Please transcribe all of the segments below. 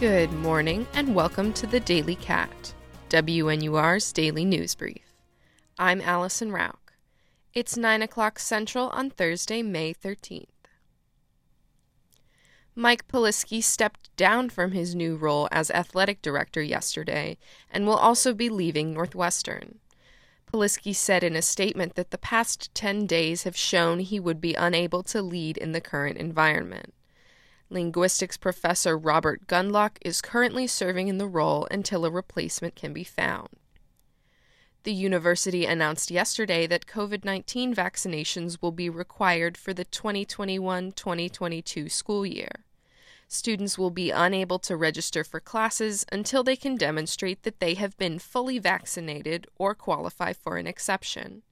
Good morning and welcome to the Daily Cat, WNUR's daily news brief. I'm Allison Rauch. It's 9 o'clock Central on Thursday, May 13th. Mike Polisky stepped down from his new role as athletic director yesterday and will also be leaving Northwestern. Polisky said in a statement that the past 10 days have shown he would be unable to lead in the current environment. Linguistics professor Robert Gundlach is currently serving in the role until a replacement can be found. The university announced yesterday that COVID 19 vaccinations will be required for the 2021 2022 school year. Students will be unable to register for classes until they can demonstrate that they have been fully vaccinated or qualify for an exception.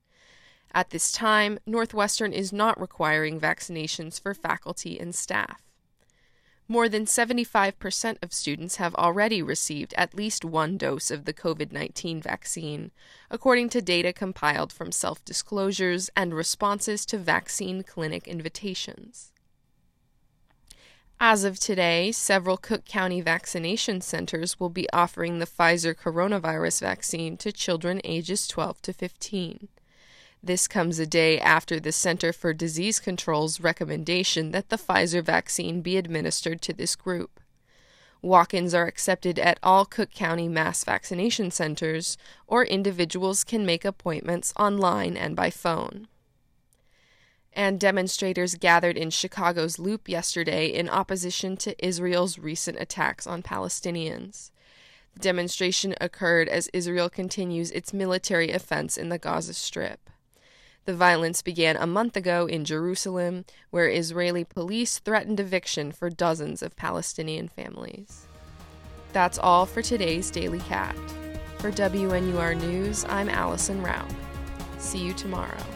At this time, Northwestern is not requiring vaccinations for faculty and staff. More than 75% of students have already received at least one dose of the COVID 19 vaccine, according to data compiled from self disclosures and responses to vaccine clinic invitations. As of today, several Cook County vaccination centers will be offering the Pfizer coronavirus vaccine to children ages 12 to 15. This comes a day after the Center for Disease Control's recommendation that the Pfizer vaccine be administered to this group. Walk ins are accepted at all Cook County mass vaccination centers, or individuals can make appointments online and by phone. And demonstrators gathered in Chicago's Loop yesterday in opposition to Israel's recent attacks on Palestinians. The demonstration occurred as Israel continues its military offense in the Gaza Strip. The violence began a month ago in Jerusalem, where Israeli police threatened eviction for dozens of Palestinian families. That's all for today's Daily Cat. For WNUR News, I'm Allison Rauch. See you tomorrow.